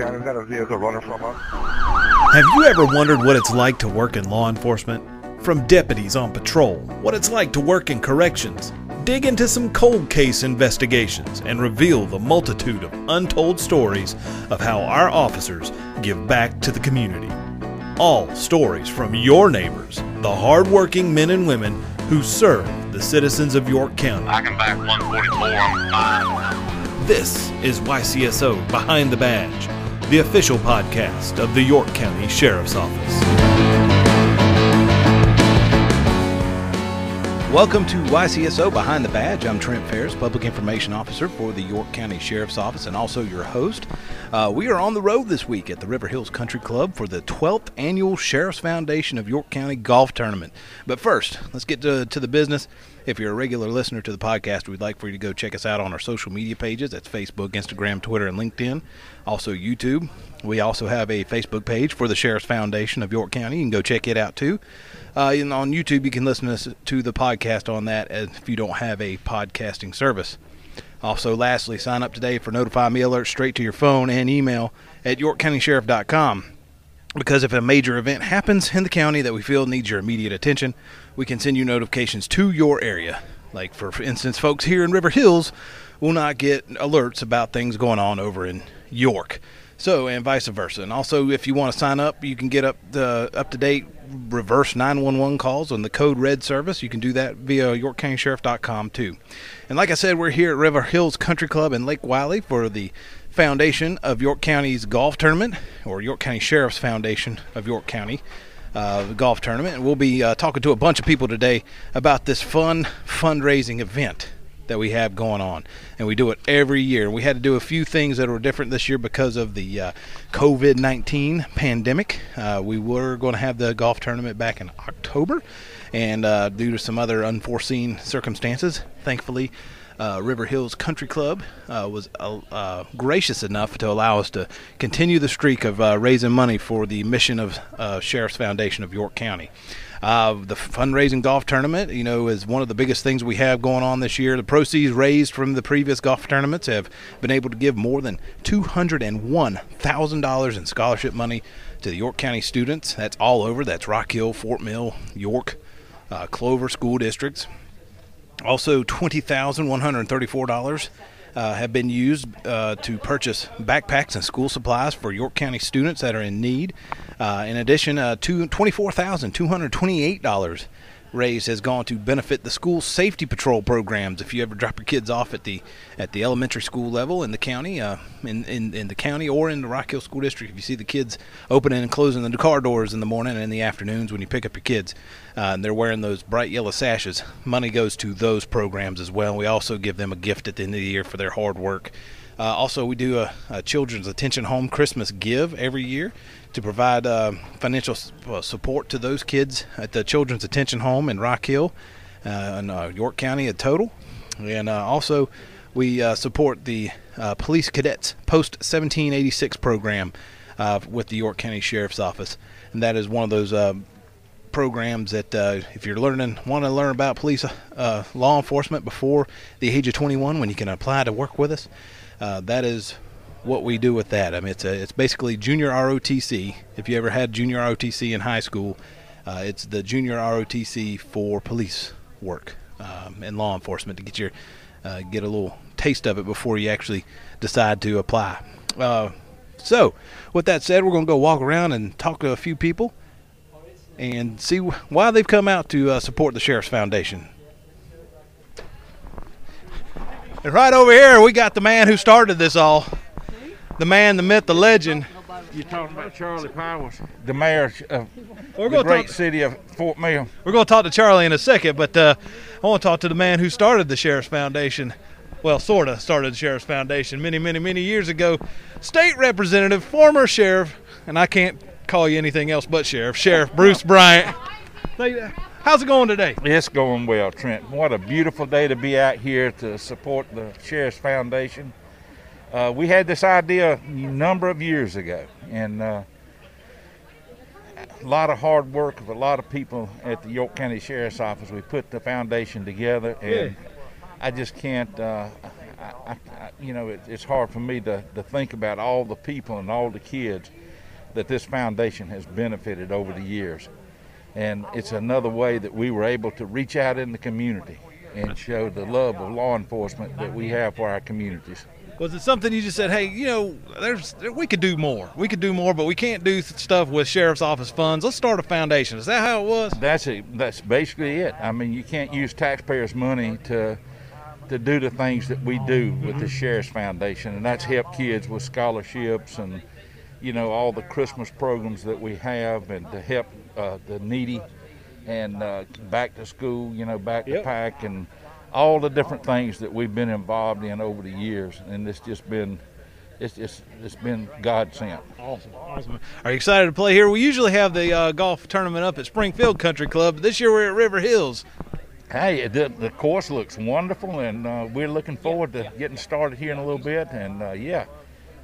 Shannon, got a vehicle running from us. Have you ever wondered what it's like to work in law enforcement? From deputies on patrol, what it's like to work in corrections, dig into some cold case investigations, and reveal the multitude of untold stories of how our officers give back to the community. All stories from your neighbors, the hardworking men and women who serve the citizens of York County. I can back 144. This is YCSO Behind the Badge, the official podcast of the York County Sheriff's Office. Welcome to YCSO Behind the Badge. I'm Trent Ferris, Public Information Officer for the York County Sheriff's Office and also your host. Uh, we are on the road this week at the River Hills Country Club for the 12th annual Sheriff's Foundation of York County Golf Tournament. But first, let's get to, to the business. If you're a regular listener to the podcast, we'd like for you to go check us out on our social media pages. That's Facebook, Instagram, Twitter, and LinkedIn. Also, YouTube. We also have a Facebook page for the Sheriff's Foundation of York County. You can go check it out too. Uh, and on YouTube, you can listen to, to the podcast on that if you don't have a podcasting service. Also, lastly, sign up today for Notify Me alerts straight to your phone and email at yorkcountysheriff.com. Because if a major event happens in the county that we feel needs your immediate attention, we can send you notifications to your area. Like, for, instance, folks here in River Hills will not get alerts about things going on over in York. So, and vice versa. And also, if you want to sign up, you can get up the up to date reverse 911 calls on the code red service. You can do that via yorkcountysheriff.com too. And like I said, we're here at River Hills Country Club in Lake Wylie for the foundation of York County's golf tournament, or York County Sheriff's Foundation of York County. Uh, golf tournament, and we'll be uh, talking to a bunch of people today about this fun fundraising event that we have going on, and we do it every year. We had to do a few things that were different this year because of the uh, COVID 19 pandemic. Uh, we were going to have the golf tournament back in October, and uh, due to some other unforeseen circumstances, thankfully. Uh, River Hills Country Club uh, was uh, gracious enough to allow us to continue the streak of raising money for the mission of Sheriff's Foundation of York County. Uh, the fundraising golf tournament, you know, is one of the biggest things we have going on this year. The proceeds raised from the previous golf tournaments have been able to give more than $201,000 in scholarship money to the York County students. That's all over. That's Rock Hill, Fort Mill, York, uh, Clover school districts. Also, $20,134 uh, have been used uh, to purchase backpacks and school supplies for York County students that are in need. Uh, in addition, uh, $24,228 raised has gone to benefit the school safety patrol programs. If you ever drop your kids off at the at the elementary school level in the county, uh, in, in in the county or in the Rock Hill School District, if you see the kids opening and closing the car doors in the morning and in the afternoons when you pick up your kids, uh, and they're wearing those bright yellow sashes, money goes to those programs as well. We also give them a gift at the end of the year for their hard work. Uh, also, we do a, a, Children's Attention Home Christmas Give every year to provide uh, financial uh, support to those kids at the Children's Attention Home in Rock Hill and uh, York County a total. And uh, also, we uh, support the Police Cadets Post 1786 program with the York County Sheriff's Office. And that is one of those programs that uh, if you're learning want to learn about police uh, law enforcement before the age of 21 when you can apply to work with us uh, that is what we do with that. I mean, it's a, it's basically junior ROTC. If you ever had junior ROTC in high school, uh, it's the junior ROTC for police work um, and law enforcement to get your uh, get a little taste of it before you actually decide to apply. Uh, so, with that said, we're going to go walk around and talk to a few people and see why they've come out to uh, support the Sheriff's Foundation. And right over here, we got the man who started this all. The man, the myth, the legend. You're talking about Charlie Powers, the mayor of we're the great talk, city of Fort Mill. We're going to talk to Charlie in a second, but uh, I want to talk to the man who started the Sheriff's Foundation. Well, sort of started the Sheriff's Foundation many, many, many years ago. State Representative, former Sheriff, and I can't call you anything else but Sheriff, Sheriff Bruce Bryant. How's it going today? It's going well, Trent. What a beautiful day to be out here to support the Sheriff's Foundation. Uh, we had this idea a number of years ago, and uh, a lot of hard work of a lot of people at the York County Sheriff's Office. We put the foundation together, and yeah. I just can't. Uh, I, I, you know, it, it's hard for me to, to think about all the people and all the kids that this foundation has benefited over the years. And it's another way that we were able to reach out in the community and show the love of law enforcement that we have for our communities. Was it something you just said, hey, you know, there's we could do more. We could do more, but we can't do stuff with sheriff's office funds. Let's start a foundation. Is that how it was? That's it. That's basically it. I mean, you can't use taxpayers' money to to do the things that we do with the sheriff's foundation, and that's help kids with scholarships and you know all the Christmas programs that we have, and to help uh, the needy and uh, back to school, you know, back to Yep. pack and all the different things that we've been involved in over the years, and it's just been, it's just, it's been God sent. Awesome, awesome. Are you excited to play here? We usually have the uh, golf tournament up at Springfield Country Club, but this year we're at River Hills. Hey, the, the course looks wonderful, and uh, we're looking forward to getting started here in a little bit. And uh, yeah,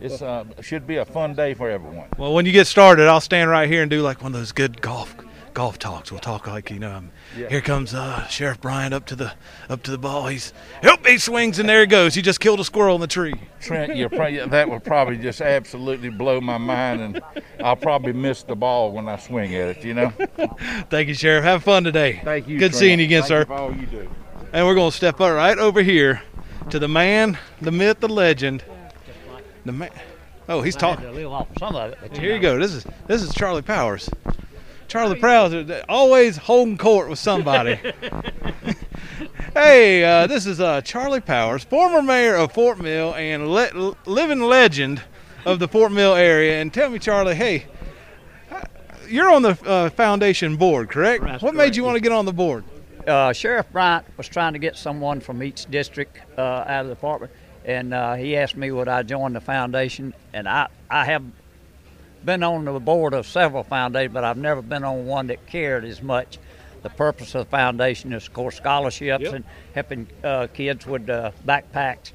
it's uh, should be a fun day for everyone. Well, when you get started, I'll stand right here and do like one of those good golf golf talks. We'll talk like you know, um, Yeah. here comes uh, Sheriff Bryant up to the up to the ball. He's help he swings and there he goes. He just killed a squirrel in the tree. Trent, you're probably, that would probably just absolutely blow my mind, and I'll probably miss the ball when I swing at it. You know. Thank you, Sheriff. Have fun today. Thank you. Good Trent. seeing you again, Thank sir. You all you do. And we're going to step up right over here to the man, the myth, the legend. The man. Oh, he's talking. to live off some of it. But Here you go. This is this is Charlie Powers. Charlie Powers uh, always holding court with somebody. hey, uh, this is uh, Charlie Powers, former mayor of Fort Mill and le- living legend of the Fort Mill area. And tell me, Charlie, hey, uh, you're on the uh, foundation board, correct? That's what made you want to get on the board? uh, Sheriff Bryant was trying to get someone from each district uh, out of the department, and uh, he asked me would I join the foundation, and I I have been on the board of several foundations, but I've never been on one that cared as much. The purpose of the foundation is, of course, scholarships Yep. and helping uh, kids with uh, backpacks,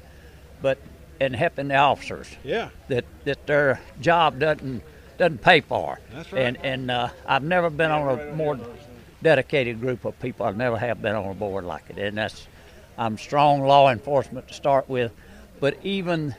but and helping the officers. Yeah. that that their job doesn't doesn't pay for. That's right. And and uh, I've never been on a more dedicated group of people. I never have been on a board like it, and that's I'm strong law enforcement to start with, but even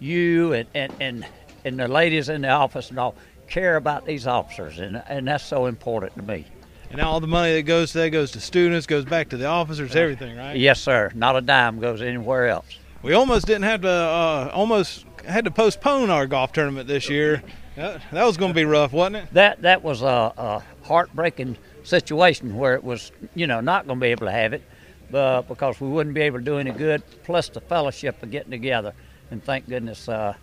you and and and, and the ladies in the office and all care about these officers, and and that's so important to me. And all the money that goes to that goes to students, goes back to the officers, everything, right? Yes, sir. Not a dime goes anywhere else. We almost didn't have to, uh, almost had to postpone our golf tournament this year. That, that was going to be rough, wasn't it? that that was a, a heartbreaking situation where it was you know not going to be able to have it uh, because we wouldn't be able to do any good plus the fellowship of getting together and thank goodness uh,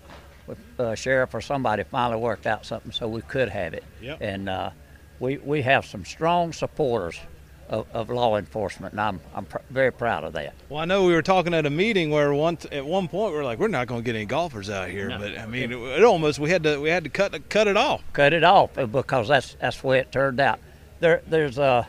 with, uh, sheriff or somebody finally worked out something so we could have it Yep. and uh, we we have some strong supporters of, of law enforcement and I'm, I'm pr- very proud of that Well, I know we were talking at a meeting where one at one point we are like, we're not going to get any golfers out here, but I mean, it, it almost we had to we had to cut cut it off. cut it off uh, because that's that's the way it turned out. There there's uh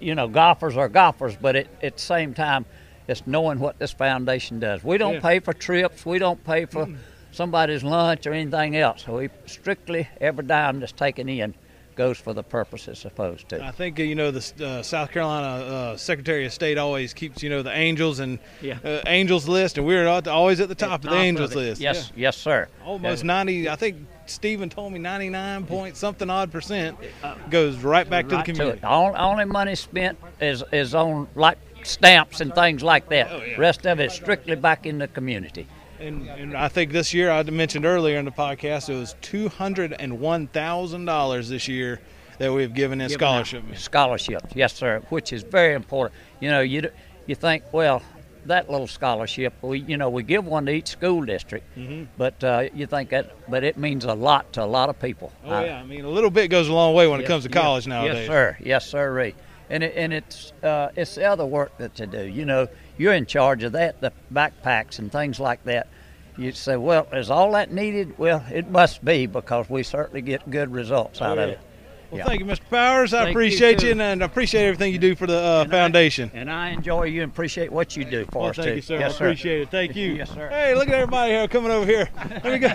you know golfers are golfers, but it, at the same time, it's knowing what this foundation does. We don't Yeah. pay for trips. We don't pay for somebody's lunch or anything else. So we strictly every dime that's taken in goes for the purpose it's supposed to. I think uh, you know the uh, South Carolina uh, Secretary of State always keeps you know the Angels and Yeah. uh, Angels list, and we're at- always at the top, of the Angels it. list. Yes, yes, sir. Yeah. almost ninety. I think Stephen told me ninety nine point something odd percent goes right back to the Right community. it. All, only money spent is is on like stamps and things like that. Oh, yeah. Rest of it strictly back in the community. And, and I think this year I mentioned earlier in the podcast it was two hundred and one thousand dollars this year that we've given in Giving scholarship. Scholarships, yes, sir, which is very important. You know, you you think, well, that little scholarship, we you know we give one to each school district, Mm-hmm. but uh, you think that, but it means a lot to a lot of people. Oh I- yeah, I mean a little bit goes a long way when it comes to college yes, nowadays. Yes, sir. Yes, sir. And it, and it's uh, it's the other work that to do. You know, you're in charge of that, the backpacks and things like that. You say, well, is all that needed? Well, it must be because we certainly get good results out of it. Well, Yeah. thank you, Mr. Powers. I Thank appreciate you, too. and, and I appreciate everything you do for the uh, And I- foundation. And I enjoy you and appreciate what you do for Well, us thank too. you, sir. Yes, I appreciate it. Thank you. Yes, sir. Hey, look at everybody here coming over here. Let me go.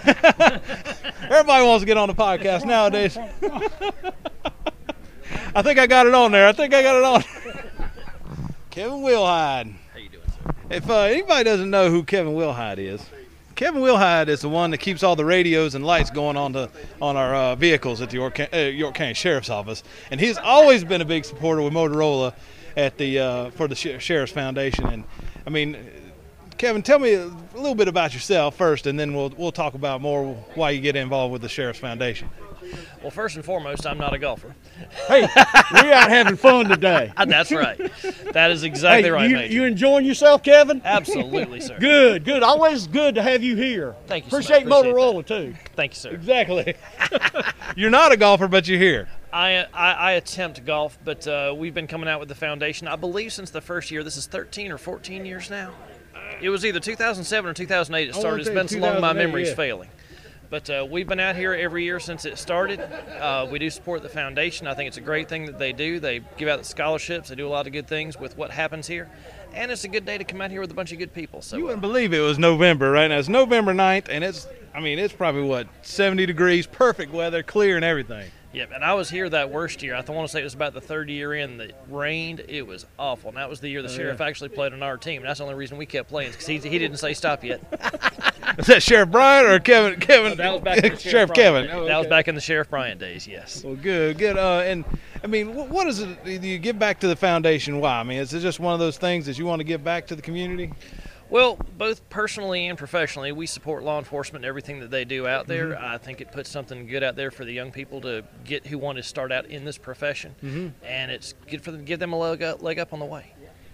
everybody wants to get on the podcast nowadays. I think I got it on there. I think I got it on. Kevin Wilhide. How you doing, sir? If uh, anybody doesn't know who Kevin Wilhide is, Kevin Wilhide is the one that keeps all the radios and lights going on to on our uh, vehicles at the York, uh, York County Sheriff's Office, and he's always been a big supporter with Motorola at the uh, for the Sheriff's Foundation. And I mean, Kevin, tell me a little bit about yourself first, and then we'll we'll talk about more why you get involved with the Sheriff's Foundation. Well, first and foremost, I'm not a golfer. Hey, we're out having fun today. That's right. That is exactly hey, right, you, Major. you enjoying yourself, Kevin? Absolutely, sir. Good, good. Always good to have you here. Thank you so. Appreciate Appreciate Motorola too. Thank you, sir. Exactly. You're not a golfer, but you're here. I, I, I attempt golf, but uh, we've been coming out with the foundation, I believe, since the first year. This is 13 or 14 years now. It was either 2007 or 2008 it started. It's been so long, my 2008, memory's yeah. failing. But uh, we've been out here every year since it started. Uh, we do support the foundation. I think it's a great thing that they do. They give out the scholarships. They do a lot of good things with what happens here. And it's a good day to come out here with a bunch of good people. So You uh, wouldn't believe it was November right now. It's November 9th, and it's I mean it's probably what 70 degrees, perfect weather, clear and everything. Yeah, and I was here that worst year. I want to say it was about the third year in that rained. It was awful. And that was the year the sheriff actually played on our team. And that's the only reason we kept playing because he, he didn't say stop yet. Is that Sheriff Bryant or Kevin? Kevin, that was back in Sheriff, Sheriff Kevin. That was back in the Sheriff Bryant days, yes. Well, good, good. Uh, and I mean, wh- what is it? Do you give back to the foundation? Why? I mean, is it just one of those things that you want to give back to the community? Well, both personally and professionally, we support law enforcement and everything that they do out there. I think it puts something good out there for the young people to get who want to start out in this profession, and it's good for them to give them a leg up, leg up on the way.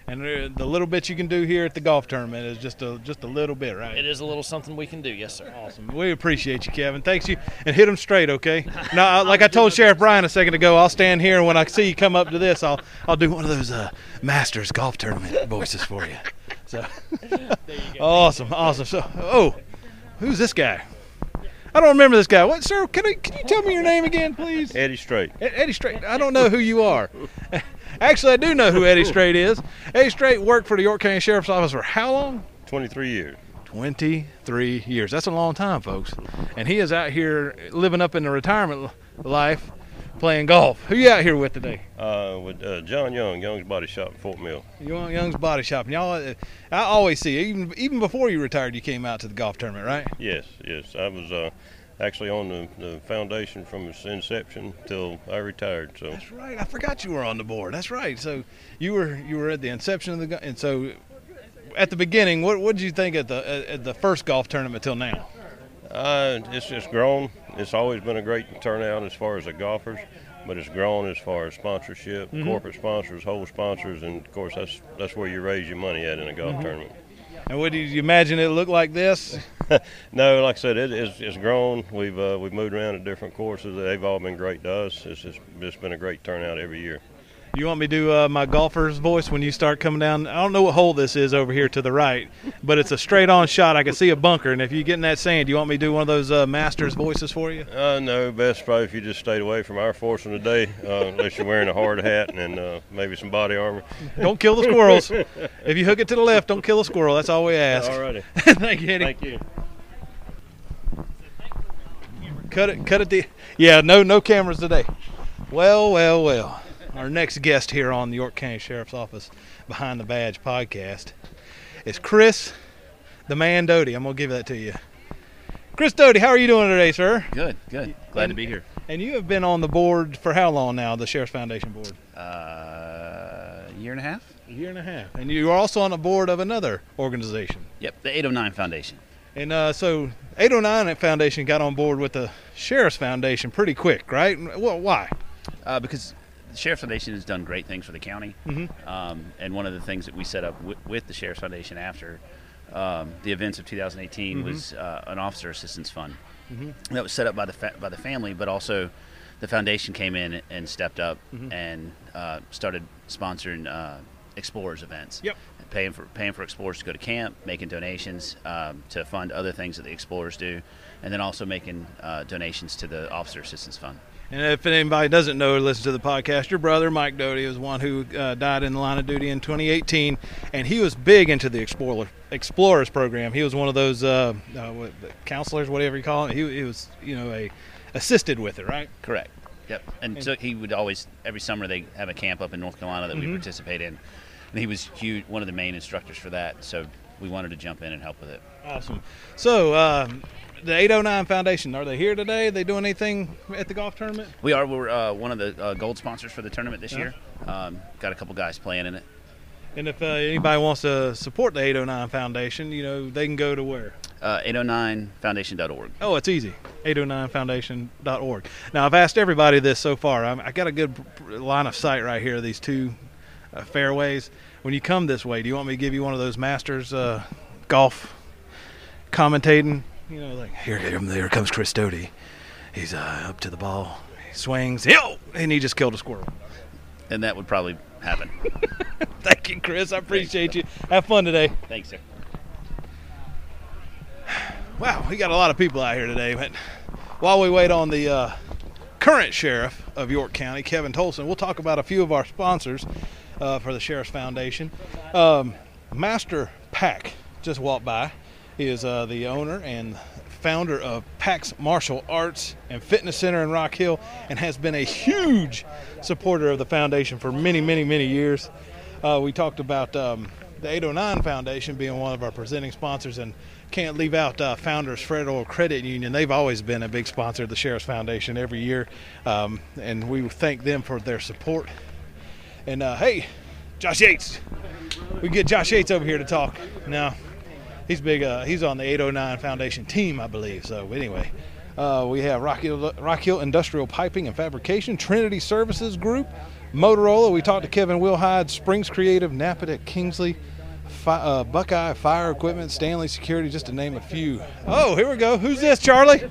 And the little bit you can do here at the golf tournament is just a just a little bit, right? It is a little something we can do, yes, sir. Awesome. We appreciate you, Kevin. Thanks you, and hit them straight, okay? Now, like I told Sheriff Bryant a second ago, I'll stand here, and when I see you come up to this, I'll I'll do one of those uh, Masters golf tournament voices for you. So, awesome, awesome. So, oh, who's this guy? I don't remember this guy. What, sir? Can I, can you tell me your name again, please? Eddie Straight. Ed- Eddie Strait. I don't know who you are. Actually, I do know who Eddie Straight is. Eddie Straight worked for the York County Sheriff's Office for how long? 23 years. 23 years. That's a long time, folks. And he is out here living up in the retirement life playing golf. Who you out here with today? Uh, with uh, John Young, Young's Body Shop, in Fort Mill. Young, Young's Body Shop. And y'all, uh, I always see, even even before you retired, you came out to the golf tournament, right? Yes, yes. I was uh, actually on the, the foundation from its inception till I retired. So That's right. I forgot you were on the board. That's right. So you were you were at the inception of the and so at the beginning, what what did you think at the at the first golf tournament till now? Uh, it's just grown. It's always been a great turnout as far as the golfers, but it's grown as far as sponsorship, corporate sponsors, whole sponsors, and of course that's that's where you raise your money at in a golf tournament. And what did you imagine it looked like this? No, like I said, it, it's, it's grown. We've uh, we've moved around to different courses. They've all been great to us. It's just, just been a great turnout every year. You want me to do uh, my golfer's voice when you start coming down? I don't know what hole this is over here to the right, but it's a straight on shot. I can see a bunker, and if you get in that sand, do you want me to do one of those uh, master's voices for you? Uh, no, best probably if you just stayed away from our forcing today, uh, unless you're wearing a hard hat and uh, maybe some body armor. Don't kill the squirrels. if you hook it to the left, don't kill a squirrel. That's all we ask. All righty. Thank you, Eddie. thank you. Cut it. Cut it. The yeah. No. No cameras today. Well. Well. Well. Our next guest here on the York County Sheriff's Office Behind the Badge podcast is Chris, the man Doty. I'm gonna give that to you. Chris Doty, how are you doing today, sir? Good, good. Glad to be here. And you have been on the board for how long now? The Sheriff's Foundation board. Uh, year and a half. A year and a half. And you are also on the board of another organization. Yep, the 809 Foundation. And uh, so 809 Foundation got on board with the Sheriff's Foundation pretty quick, right? Well, why? Uh, because the Sheriff's Foundation has done great things for the county. Mhm. Um, and one of the things that we set up wi- with the Sheriff's Foundation after um, the events of 2018 was uh, an officer assistance fund that was set up by the fa- by the family, but also the foundation came in and stepped up and uh, started sponsoring uh, explorers events. Yep. Paying for paying for explorers to go to camp, making donations um, to fund other things that the explorers do, and then also making uh, donations to the officer assistance fund. And if anybody doesn't know or listen to the podcast, your brother Mike Doty was one who uh, died in the line of duty in 2018, and he was big into the Explorer Explorers program. He was one of those uh, uh, what, counselors, whatever you call it. He, he was, you know, a assisted with it, right? Correct. Yep. And so he would always every summer they have a camp up in North Carolina that Mm-hmm. we participate in, and he was huge, one of the main instructors for that. So we wanted to jump in and help with it. Awesome. So, um, the 809 Foundation, are they here today? they doing anything at the golf tournament? We are. We're uh, one of the uh, gold sponsors for the tournament this Yeah. year. Um, got a couple guys playing in it. And if uh, anybody wants to support the 809 Foundation, you know, they can go to where? Uh, 809foundation.org. Oh, it's easy. 809foundation.org. Now, I've asked everybody this so far. I'm, I got a good line of sight right here, these two uh, fairways. When you come this way, do you want me to give you one of those Masters uh, golf commentating? You know, like, here, here, there comes Chris Doty. He's uh, up to the ball. He swings, yo, and he just killed a squirrel. And that would probably happen. Thank you, Chris. I appreciate you. Have fun today. Thanks, sir. Wow, we got a lot of people out here today. But while we wait on the uh, current sheriff of York County, Kevin Tolson, we'll talk about a few of our sponsors uh, for the Sheriff's Foundation. Um, Master Pack just walked by. He is uh, the owner and founder of Pax Martial Arts and Fitness Center in Rock Hill and has been a huge supporter of the foundation for many, many, many years. Uh, we talked about um, the 809 Foundation being one of our presenting sponsors and can't leave out uh, Founders Federal Credit Union. They've always been a big sponsor of the Sheriff's Foundation every year, um, and we thank them for their support. And uh, hey, Josh Yates, we get Josh Yates over here to talk. Now, he's big. Uh, he's on the 809 Foundation team, I believe. So anyway, uh, we have Rock Hill, Rock Hill Industrial Piping and Fabrication, Trinity Services Group, Motorola. We talked to Kevin Wilhide, Springs Creative, Napadet, Kingsley, Fi- uh, Buckeye Fire Equipment, Stanley Security, just to name a few. Oh, here we go. Who's this, Charlie?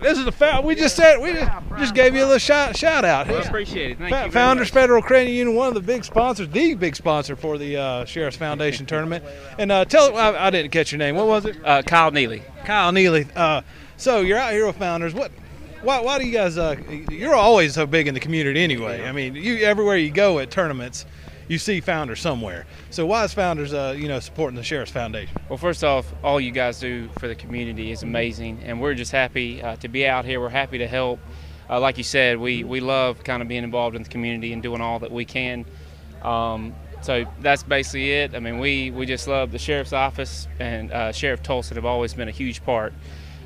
This is foul. We just said we just, just gave you a little shout shout out. Well, appreciate it. Thank you. Founders much. Federal Credit Union, one of the big sponsors, the big sponsor for the uh, Sheriff's Foundation tournament. And uh, tell I, I didn't catch your name. What was it? Uh, Kyle Neely. Kyle Neely. Uh, so you're out here with Founders. What? Why, why do you guys? Uh, you're always so big in the community anyway. I mean, you everywhere you go at tournaments, you see Founders somewhere. So why is Founders, uh, you know, supporting the Sheriff's Foundation? Well, first off, all you guys do for the community is amazing, and we're just happy uh, to be out here. We're happy to help. Uh, like you said, we, we love kind of being involved in the community and doing all that we can. Um, so that's basically it. I mean, we, we just love the sheriff's office, and uh, Sheriff Tolson have always been a huge part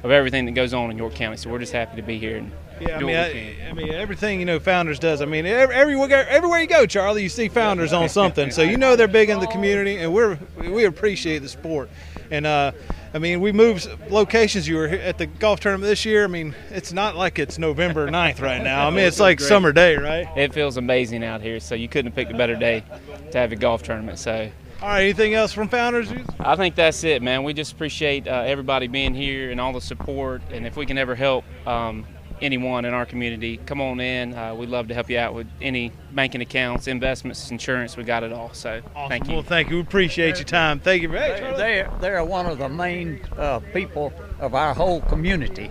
of everything that goes on in York County. So we're just happy to be here and Yeah, I mean, what we can. I, I mean, everything you know, Founders does. I mean, every, everywhere, everywhere you go, Charlie, you see Founders on something. So you know they're big in the community, and we're we appreciate the sport. And uh, I mean, we moved locations. You were at the golf tournament this year. I mean, it's not like it's November 9th right now. I mean, it's like summer day, right? It feels amazing out here, so you couldn't have picked a better day to have a golf tournament. So All right, anything else from Founders? I think that's it, man. We just appreciate uh, everybody being here and all the support. And if we can ever help um, anyone in our community, come on in. Uh, we'd love to help you out with any banking accounts, investments, insurance. We got it all. So thank you. Well, thank you. We appreciate your time. Thank you. Hey, Charlie. They're, they're one of the main uh, people of our whole community.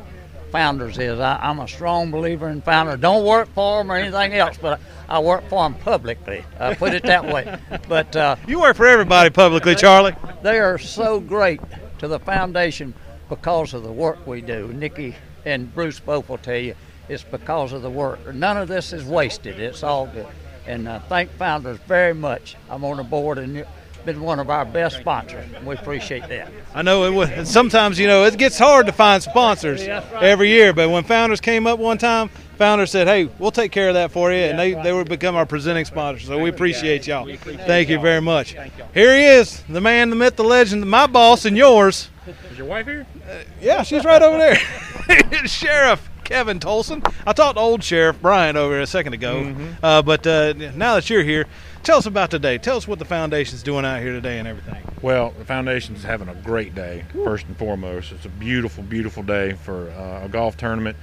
Founders is. I, I'm a strong believer in Founders. Don't work for them or anything else, but I, I work for them publicly. I put it that way. But uh, you work for everybody publicly, Charlie. They are so great to the foundation because of the work we do. Nikki and Bruce both will tell you it's because of the work. None of this is wasted. It's all good. And uh, thank Founders very much. I'm on the board and you've been one of our best sponsors. We appreciate that. I know it would. Sometimes you know it gets hard to find sponsors every year, but when Founders came up one time, Founders said, "Hey, we'll take care of that for you," and they they would become our presenting sponsor. So we appreciate y'all. Thank you very much. Here he is, the man, the myth, the legend, my boss and yours. Is your wife here? Yeah, she's right over there. Sheriff Kevin Tolson. I talked to old Sheriff Bryant over a second ago, uh, but uh, now that you're here, tell us about today. Tell us what the foundation's doing out here today and everything. Well, the foundation's having a great day, first and foremost. It's a beautiful, beautiful day for uh, a golf tournament.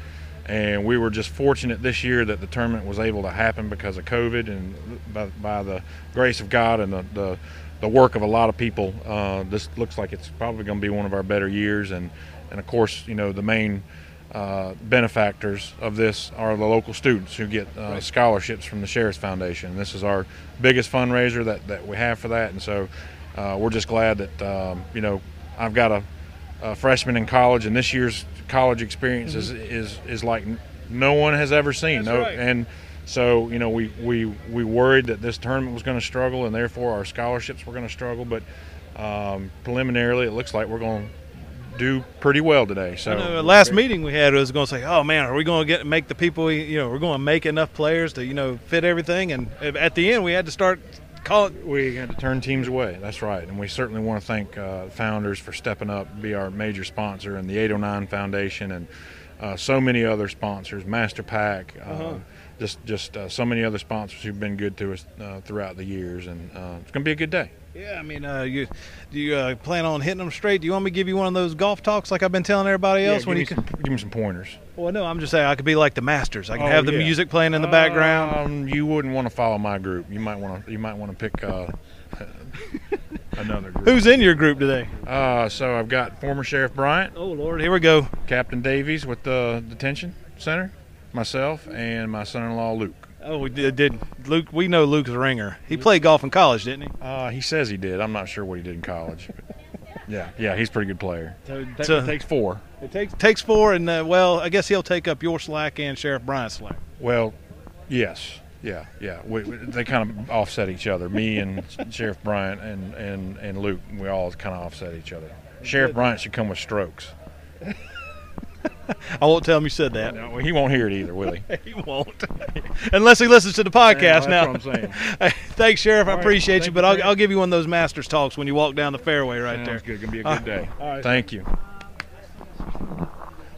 And we were just fortunate this year that the tournament was able to happen because of COVID and by, by the grace of God and the, the, the work of a lot of people. Uh, this looks like it's probably going to be one of our better years. And, and of course, you know, the main uh, benefactors of this are the local students who get uh, scholarships from the Sheriff's Foundation. This is our biggest fundraiser that, that we have for that. And so uh, we're just glad that, um, you know, I've got a, a freshman in college, and this year's college experience is, is, is like no one has ever seen. That's no, right. And So you know, we we we worried that this tournament was going to struggle, and therefore our scholarships were going to struggle. But um, preliminarily, it looks like we're going to do pretty well today. So know, last meeting we had was going to say, "Oh man, are we going to get make the people? You know, we're going to make enough players to you know fit everything." And at the end, we had to start calling. We had to turn teams away. That's right, and we certainly want to thank uh, founders for stepping up, be our major sponsor, and the 809 Foundation, and uh, so many other sponsors, Master Pack, uh, Uh-huh. just just uh, so many other sponsors who've been good to us uh, throughout the years, and uh, it's going to be a good day. Yeah, I mean, uh, you do you uh, plan on hitting them straight? Do you want me to give you one of those golf talks like I've been telling everybody else? Yeah, when give, you me some, give me some pointers. well, no, I'm just saying I could be like the Masters. I can Oh, have the yeah. music playing in the background. Um, you wouldn't want to follow my group. You might want to. You might want to pick uh, another group. Who's in your group today? Uh, so I've got former Sheriff Bryant. Oh Lord, here we go. Captain Davies with the detention center, myself, and my son-in-law Luke. Oh, we did, did Luke? We know Luke's a ringer. He played golf in college, didn't he? Uh, he says he did. I'm not sure what he did in college. yeah, yeah, he's a pretty good player. So, Ta- takes four. It takes takes four, and uh, well, I guess he'll take up your slack and Sheriff Bryant's slack. Well, yes, yeah, yeah. We, we- they kind of offset each other. Me and Sheriff Bryant and, and, and Luke, we all kind of offset each other. Sheriff Bryant should come with strokes. I won't tell him you said that. No, he won't hear it either, will he? he won't, unless he listens to the podcast. Yeah, that's now, what I'm saying. Hey, thanks, Sheriff. I right, appreciate you, but I'll, I'll give you one of those Masters talks when you walk down the fairway right Sounds there. good. Gonna be a good day. All right. Thank you.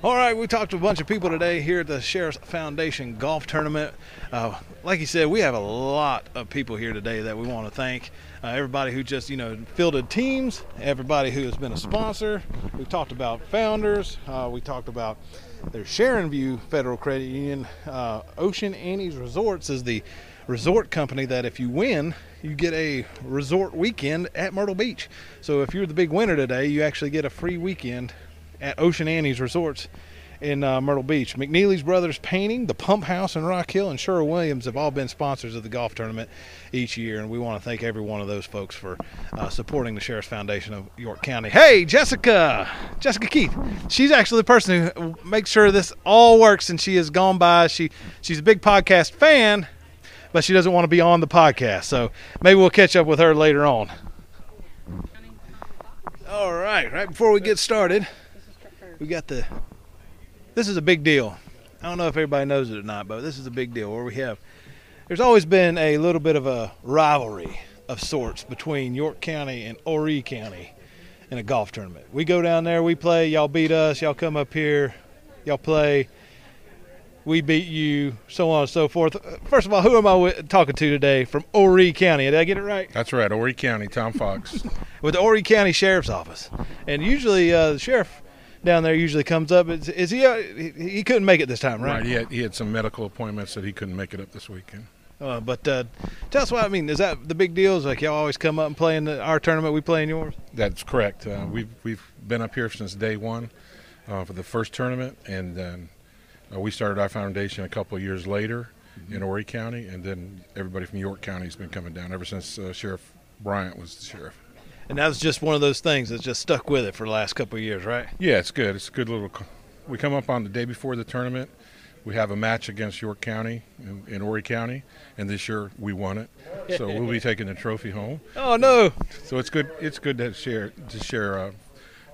All right, we talked to a bunch of people today here at the Sheriff's Foundation Golf Tournament. Uh, like you said, we have a lot of people here today that we want to thank. Uh, everybody who just, you know, fielded teams, everybody who has been a sponsor. We talked about founders. Uh, we talked about their Sharonview Federal Credit Union. Uh, Ocean Annie's Resorts is the resort company that if you win, you get a resort weekend at Myrtle Beach. So if you're the big winner today, you actually get a free weekend at Ocean Annie's Resorts in uh, Myrtle Beach. McNeely's Brothers Painting, the Pump House in Rock Hill, and Sherwin-Williams have all been sponsors of the golf tournament each year, and we want to thank every one of those folks for uh, supporting the Sheriff's Foundation of York County. Hey, Jessica, Jessica Keith, she's actually the person who makes sure this all works, and she has gone by. She she's a big podcast fan, but she doesn't want to be on the podcast, so maybe we'll catch up with her later on. All right, right before we get started, we got the. This is a big deal. I don't know if everybody knows it or not, but this is a big deal where we have. There's always been a little bit of a rivalry of sorts between York County and Horry County in a golf tournament. We go down there, we play, y'all beat us, y'all come up here, y'all play, we beat you, so on and so forth. Uh, First of all, who am I talking to today from Horry County? Did I get it right? That's right, Horry County, Tom Fox. with the Horry County Sheriff's Office. And usually uh, the sheriff down there usually comes up. Is, is he, uh, he? He couldn't make it this time, right? right, he had, he had some medical appointments that he couldn't make it up this weekend. Uh, but uh, tell us what I mean. Is that the big deal? Is like y'all always come up and play in the, our tournament, we play in yours? That's correct. Uh, we've we've been up here since day one uh, for the first tournament, and then uh, we started our foundation a couple of years later in Horry County, and then everybody from York County has been coming down ever since uh, Sheriff Bryant was the sheriff. And that was just one of those things that's just stuck with it for the last couple of years, right? Yeah, it's good. It's a good little. We come up on the day before the tournament. We have a match against York County in, in Horry County, and this year we won it. So we'll be taking the trophy home. Oh no! So it's good. It's good to share to share uh,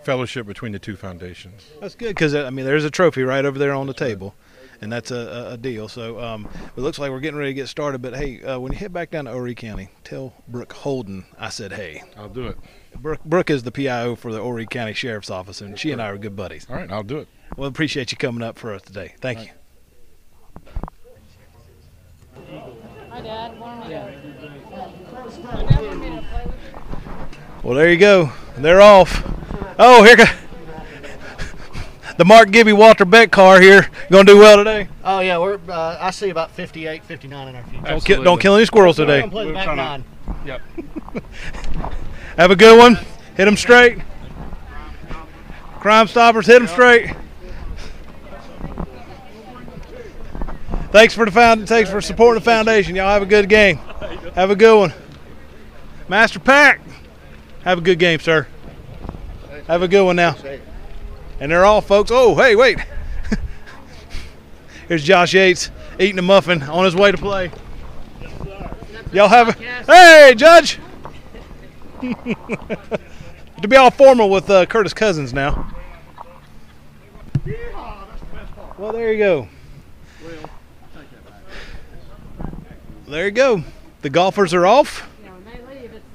fellowship between the two foundations. That's good because I mean there's a trophy right over there on the table, and that's a, a, a deal. So um, it looks like we're getting ready to get started. But hey, uh, when you head back down to Horry County, tell Brooke Holden I said hey. I'll do it. Brooke, Brooke is the PIO for the Horry County Sheriff's Office, and she and I are good buddies. All right, I'll do it. Well, appreciate you coming up for us today. Thank you. Hi, Dad. Want Well, there you go. They're off. Oh, here go the Mark Gibby Walter Beck car here. Gonna do well today. Oh yeah, we're. Uh, I see about 58, 59 in our future. Don't kill, don't kill any squirrels We're today. gonna play the back nine. Yep. Have a good one. Hit them straight. Crime Stoppers, hit them straight. Thanks for the found. Thanks for supporting the foundation. Y'all have a good game. Have a good one. Master Pack. Have a good game, sir. Have a good one now. And they're all folks. Oh, hey, wait. Here's Josh Yates eating a muffin on his way to play. Y'all have a hey, Judge. to be all formal with uh, Curtis Cousins now. Well, there you go. There you go. The golfers are off,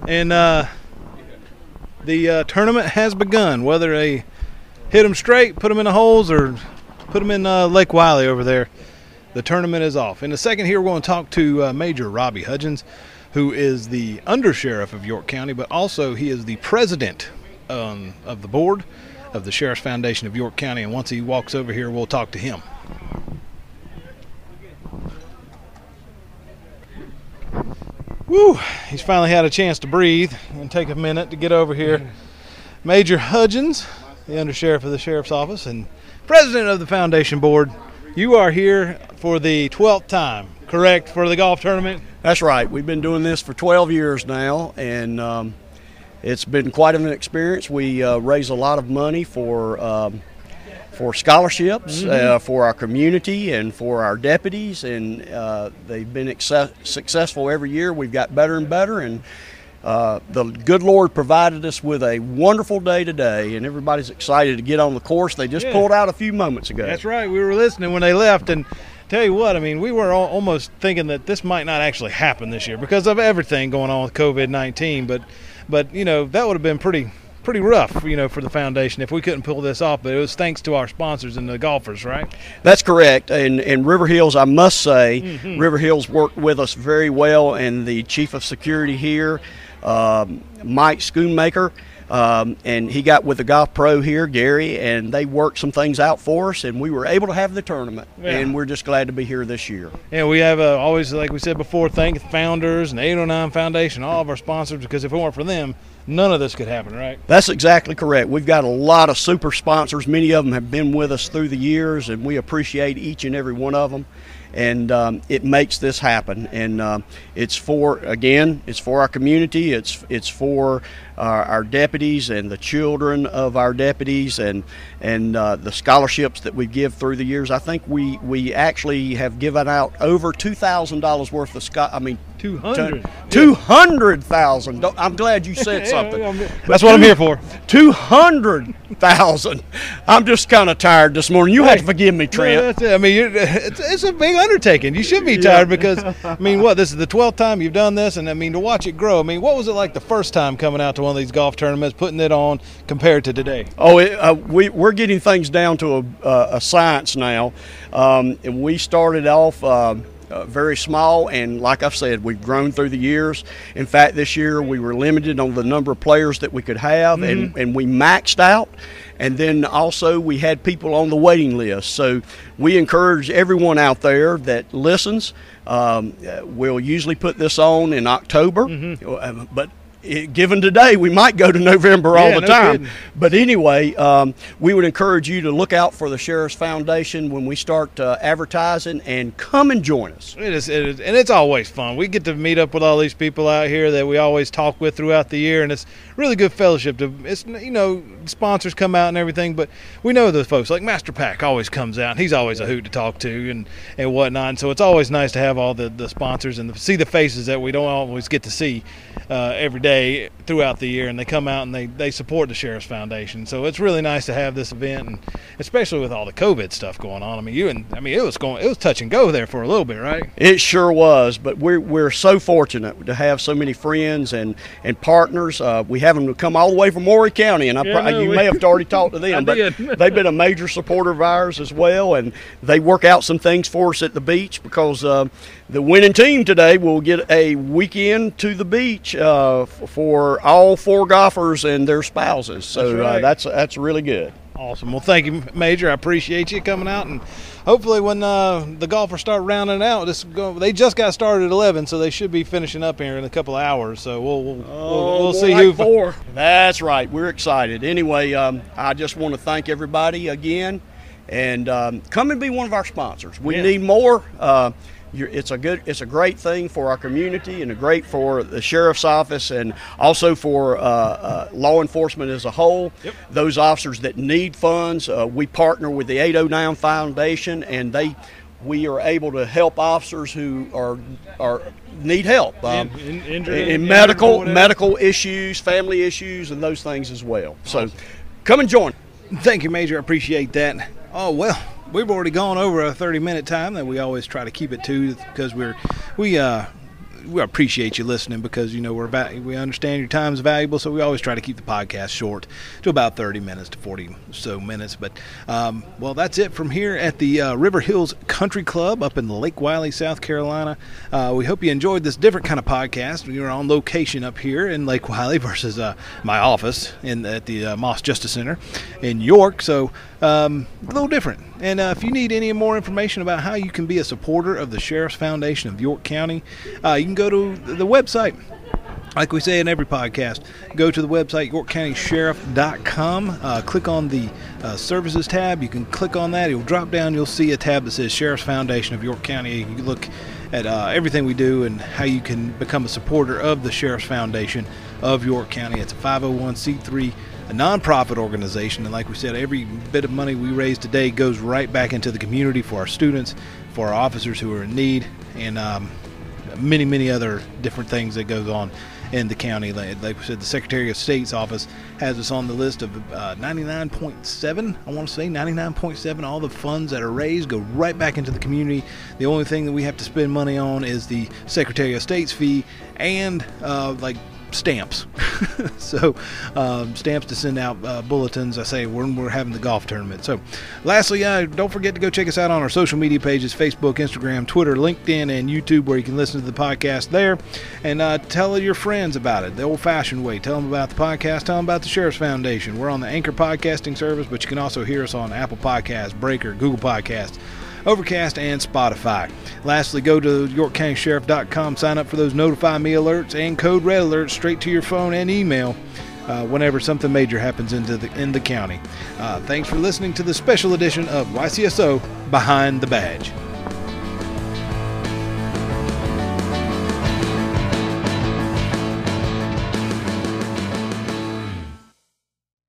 and uh, the uh, tournament has begun. Whether they hit them straight, put them in the holes, or put them in uh, Lake Wylie over there, the tournament is off. In a second, here we're going to talk to uh, Major Robbie Hudgens, who is the undersheriff of York County, but also he is the president um, of the board of the Sheriff's Foundation of York County. And once he walks over here, we'll talk to him. Woo! He's finally had a chance to breathe and take a minute to get over here. Major Hudgens, the undersheriff of the sheriff's office and president of the foundation board. You are here for the 12th time, correct, for the golf tournament? That's right. We've been doing this for 12 years now, and um, it's been quite an experience. We uh, raise a lot of money for um, for scholarships Mhm. uh, for our community and for our deputies, and uh, they've been successful every year. We've got better and better, and uh, the good Lord provided us with a wonderful day today, and everybody's excited to get on the course. They just Yeah. pulled out a few moments ago. That's right. We were listening when they left, and tell you what, I mean, we were al- almost thinking that this might not actually happen this year because of everything going on with COVID nineteen. But, but you know, that would have been pretty pretty rough, you know, for the foundation if we couldn't pull this off. But it was thanks to our sponsors and the golfers, right? That's correct. And, and River Hills, I must say, Mhm. River Hills worked with us very well, and the chief of security here, um, Mike Schoonmaker, um, and he got with the golf pro here, Gary, and they worked some things out for us, and we were able to have the tournament. Yeah. And we're just glad to be here this year. Yeah, we have uh, always, like we said before, thank the founders and the 809 Foundation, all of our sponsors, because if it weren't for them, none of this could happen, right? That's exactly correct. We've got a lot of super sponsors. Many of them have been with us through the years, and we appreciate each and every one of them. And um, it makes this happen. And um, it's for again, it's for our community. It's it's for our, our deputies and the children of our deputies, and and uh, the scholarships that we give through the years. I think we we actually have given out over two thousand dollars worth of scho- I mean. 200. Two hundred thousand. I'm glad you said something. That's what I'm here for. Two hundred thousand. I'm just kind of tired this morning. You have to forgive me, Trent. I mean, it's, it's a big undertaking. You should be Yeah. tired because, I mean, what? This is the 12th time you've done this, and I mean, to watch it grow. I mean, what was it like the first time coming out to one of these golf tournaments, putting it on compared to today? Oh, it, uh, we, we're getting things down to a, uh, a science now. Um, and we started off um uh, very small, and like I've said, we've grown through the years. In fact, this year we were limited on the number of players that we could have, and, and we maxed out. And then also we had people on the waiting list. So we encourage everyone out there that listens. Um, uh, we'll usually put this on in October, uh, but it, given today, we might go to November all Yeah, the no time. kidding. But anyway, um, we would encourage you to look out for the Sheriff's Foundation when we start uh, advertising and come and join us. It is, it is, and it's always fun. We get to meet up with all these people out here that we always talk with throughout the year, and it's really good fellowship. To it's you know sponsors come out and everything, but we know those folks like Master Pack always comes out. He's always a hoot to talk to and and whatnot. And so it's always nice to have all the the sponsors and the, see the faces that we don't always get to see uh, every day day throughout the year, and they come out and they they support the Sheriff's Foundation. So it's really nice to have this event, and especially with all the COVID stuff going on. I mean, you and I mean it was going it was touch and go there for a little bit, right? It sure was, but we're, we're so fortunate to have so many friends and, and partners. Uh, we have them come all the way from Horry County, and I Yeah, pro- I you We- may have already talked to them, but they've been a major supporter of ours as well, and they work out some things for us at the beach because uh, the winning team today will get a weekend to the beach uh, for all four golfers and their spouses. So That's right. uh, that's that's really good. Awesome. Well, thank you, Major. I appreciate you coming out, and hopefully, when uh, the golfers start rounding out, this go, they just got started at eleven, so they should be finishing up here in a couple of hours. So we'll we'll, we'll, we'll more see like who. four. That's right. We're excited. Anyway, um, I just want to thank everybody again, and um, come and be one of our sponsors. We Yeah. need more. Uh, it's a good, it's a great thing for our community, and a great for the sheriff's office, and also for uh, uh, law enforcement as a whole. Those officers that need funds, uh, we partner with the 809 Foundation, and they we are able to help officers who are are need help um, In- in- injured- in, injured or medical medical issues, family issues, and those things as well. So, come and join. Thank you, Major. I appreciate that. Oh well, we've already gone over a 30 minute time that we always try to keep it to because we're we uh we appreciate you listening because you know we're about we understand your time is valuable, so we always try to keep the podcast short to about 30 minutes to 40 so minutes. But um, well, that's it from here at the uh, River Hills Country Club up in Lake Wylie, South Carolina. Uh, we hope you enjoyed this different kind of podcast. We were on location up here in Lake Wylie versus uh, my office in at the uh, Moss Justice Center in York. So um, a little different. And uh, if you need any more information about how you can be a supporter of the Sheriff's Foundation of York County, uh, you can go to the website. Like we say in every podcast, go to the website yorkcountysheriff.com. Uh, click on the uh, services tab. You can click on that. It'll drop down. You'll see a tab that says Sheriff's Foundation of York County. You look at uh, everything we do and how you can become a supporter of the Sheriff's Foundation of York County. It's a 501c3 a nonprofit organization, and like we said, every bit of money we raise today goes right back into the community for our students, for our officers who are in need, and um, many, many other different things that goes on in the county. Like, we said, the Secretary of State's office has us on the list of uh, 99.7. I want to say 99.7. All the funds that are raised go right back into the community. The only thing that we have to spend money on is the Secretary of State's fee and uh, like stamps. so um, stamps to send out uh, bulletins. I say when we're having the golf tournament. So, lastly, uh, don't forget to go check us out on our social media pages: Facebook, Instagram, Twitter, LinkedIn, and YouTube, where you can listen to the podcast there. And uh, tell your friends about it the old-fashioned way. Tell them about the podcast. Tell them about the Sheriff's Foundation. We're on the Anchor podcasting service, but you can also hear us on Apple Podcasts, Breaker, Google Podcasts. Overcast, and Spotify. Lastly, go to YorkCountySheriff.com, sign up for those Notify Me alerts and Code Red alerts straight to your phone and email uh, whenever something major happens into the, in the county. Uh, thanks for listening to the special edition of YCSO Behind the Badge.